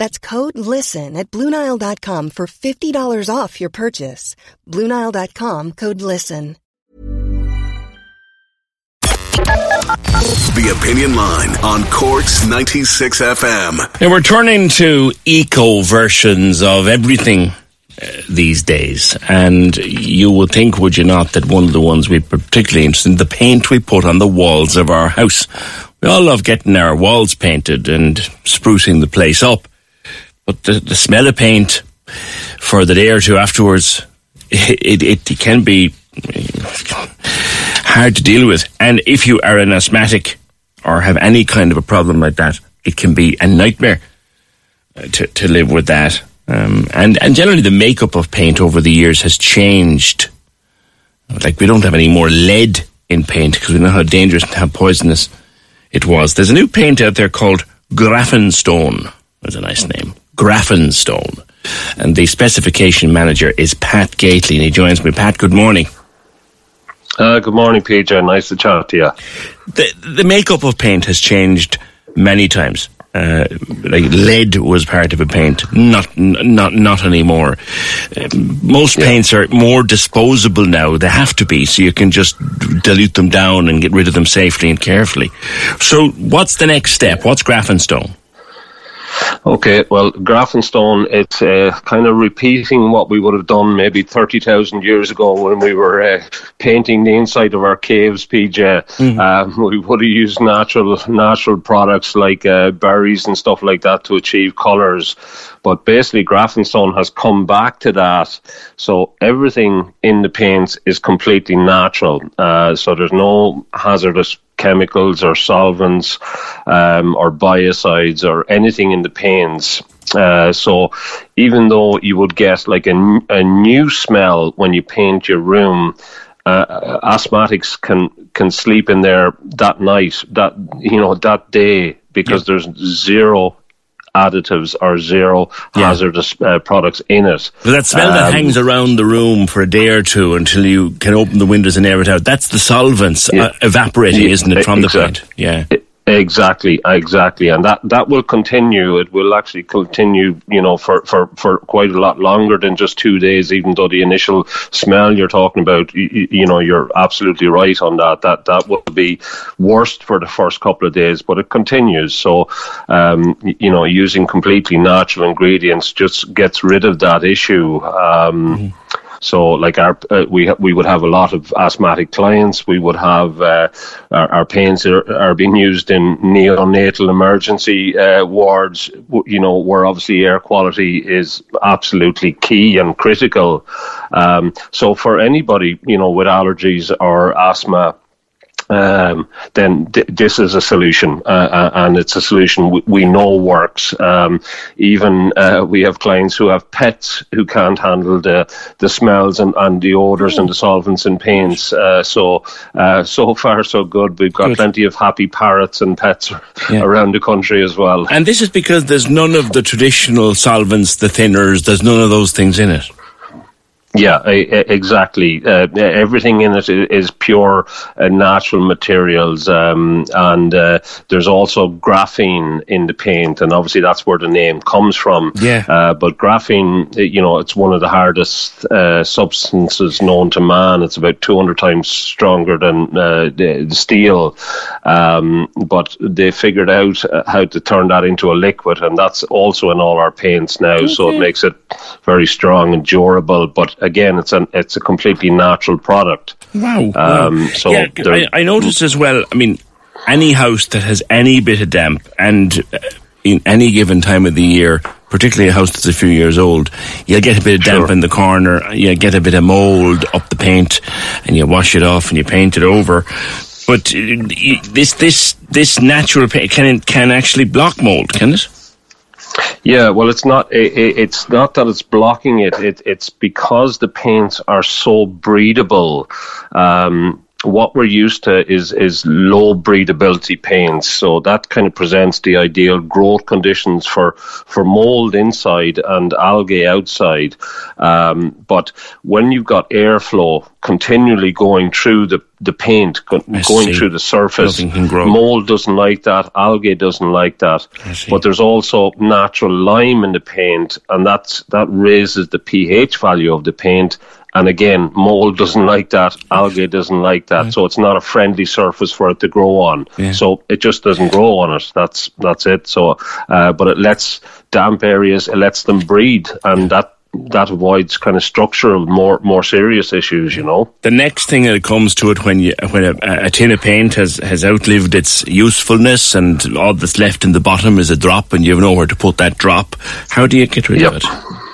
That's code LISTEN at Bluenile.com for $50 off your purchase. Bluenile.com code LISTEN. The Opinion Line on Cork's 96 FM. And we're turning to eco versions of everything uh, these days, and you would think, would you not, that one of the ones we're particularly interested in the paint we put on the walls of our house. We all love getting our walls painted and sprucing the place up, but the, the smell of paint for the day or two afterwards, it, it, it can be hard to deal with. And if you are an asthmatic or have any kind of a problem like that, it can be a nightmare uh, to, to live with that. Um, and, and generally, the makeup of paint over the years has changed. Like, we don't have any more lead in paint because we know how dangerous and how poisonous it was. There's a new paint out there called Graphenstone. That's a nice name. Graphenstone. And the specification manager is Pat Gately, and he joins me. Pat, good morning. Uh, good morning, PJ. Nice to chat to you. The, the makeup of paint has changed many times. Uh, like lead was part of a paint, not not not anymore. Uh, most yeah. paints are more disposable now. They have to be, so you can just dilute them down and get rid of them safely and carefully. So, what's the next step? What's Graphenstone? Okay, well, Graphenstone, it's uh, kind of repeating what we would have done maybe 30,000 years ago when we were uh, painting the inside of our caves, PJ. Mm-hmm. Um, we would have used natural natural products like uh, berries and stuff like that to achieve colours. But basically, Graphenstone has come back to that. So everything in the paints is completely natural. Uh, so there's no hazardous chemicals or solvents um, or biocides or anything in the paints. Uh, so even though you would get like a, a new smell when you paint your room, uh, asthmatics can can sleep in there that night, that you know that day because there's zero additives or zero yeah. hazardous uh, products in it. But that smell um, that hangs around the room for a day or two until you can open the windows and air it out, that's the solvents yeah, uh, evaporating, isn't it, from exactly. the paint? Yeah. It, Exactly, exactly, and that that will continue. It will actually continue, you know, for for for quite a lot longer than just two days. Even though the initial smell you're talking about, you, you know, you're absolutely right on that. That that will be worst for the first couple of days, but it continues. So, um, you know, using completely natural ingredients just gets rid of that issue. Um, mm-hmm so, like our uh, we ha- we would have a lot of asthmatic clients. We would have uh, our, our pains are, are being used in neonatal emergency uh, wards. You know, where obviously air quality is absolutely key and critical. Um, so, for anybody you know with allergies or asthma um, then th- this is a solution, uh, uh, and it's a solution w- we know works. Um, even uh, we have clients who have pets who can't handle the the smells and, and the odors and the solvents and paints. Uh, so uh, so far so good. We've got good. plenty of happy parrots and pets yeah. around the country as well. And this is because there's none of the traditional solvents, the thinners. There's none of those things in it. Yeah, exactly. Uh, everything in it is pure uh, natural materials, um, and uh, there's also graphene in the paint, and obviously that's where the name comes from. Yeah. Uh, but graphene, you know, it's one of the hardest uh, substances known to man. It's about 200 times stronger than uh, the steel, um, but they figured out how to turn that into a liquid, and that's also in all our paints now. So it makes it very strong and durable, but again, it's an it's a completely natural product. Wow. Um, wow. So yeah, I, I, noticed as well. I mean, any house that has any bit of damp and uh, in any given time of the year, particularly a house that's a few years old, you'll get a bit of damp sure. in the corner, you get a bit of mould up the paint, and you wash it off and you paint it over. But uh, this this this natural paint can can actually block mold, can it? Yeah, well, it's not. It's not that it's blocking it. it it's because the paints are so breathable. Um, what we're used to is is low breathability paints. So that kind of presents the ideal growth conditions for for mold inside and algae outside. Um, but when you've got airflow continually going through the the paint go, going through the surface. Mold doesn't like that. Algae doesn't like that. But there's also natural lime in the paint, and that's that raises the pH value of the paint and again, mold doesn't like that, algae doesn't like that, right. so it's not a friendly surface for it to grow on. Yeah. So it just doesn't grow on it. That's that's it. So, uh, but it lets damp areas, it lets them breed, and that that avoids kind of structural, more more serious issues. You know. The next thing that comes to it when you when a, a, tin of paint has has outlived its usefulness and all that's left in the bottom is a drop, and you have nowhere to put that drop. How do you get rid yep. of it?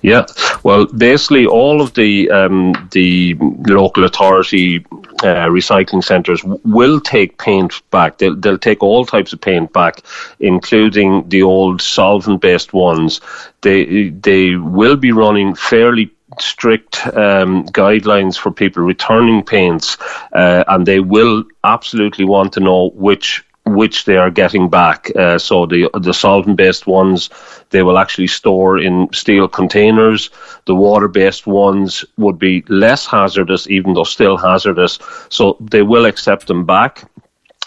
Yeah, well, basically, all of the um, the local authority uh, recycling centres will take paint back. They'll, they'll take all types of paint back, including the old solvent-based ones. They they will be running fairly strict um, guidelines for people returning paints, uh, and they will absolutely want to know which which they are getting back. Uh, so the the solvent based ones they will actually store in steel containers. The water based ones would be less hazardous, even though still hazardous. So they will accept them back.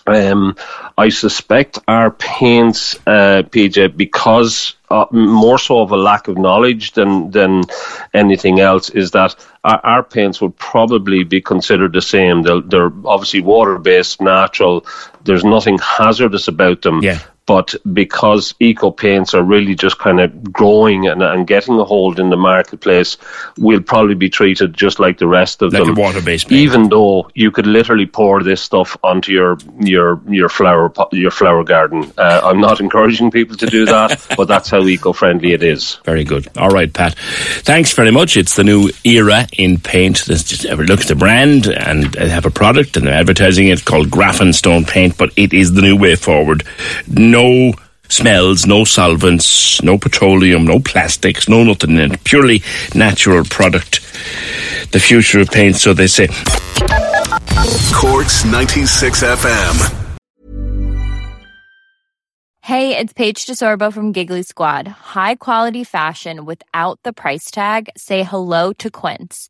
Um, I suspect our paints, uh, PJ, because uh, more so of a lack of knowledge than than anything else, is that our, our paints would probably be considered the same. They're, they're obviously water based, natural. There's nothing hazardous about them. Yeah. But because eco paints are really just kind of growing and, and getting a hold in the marketplace, we'll probably be treated just like the rest of like them. water based paint. Even though you could literally pour this stuff onto your your your flower your flower garden. Uh, I'm not encouraging people to do that, but that's how eco friendly it is. Very good. All right, Pat. Thanks very much. It's the new era in paint. Let's just look at the brand and they have a product and they're advertising it called Graphenstone Paint, but it is the new way forward. No no smells, no solvents, no petroleum, no plastics, no nothing in it. Purely natural product. The future of paint, so they say. Corks 96 FM. Hey, it's Paige DeSorbo from Giggly Squad. High quality fashion without the price tag? Say hello to Quince.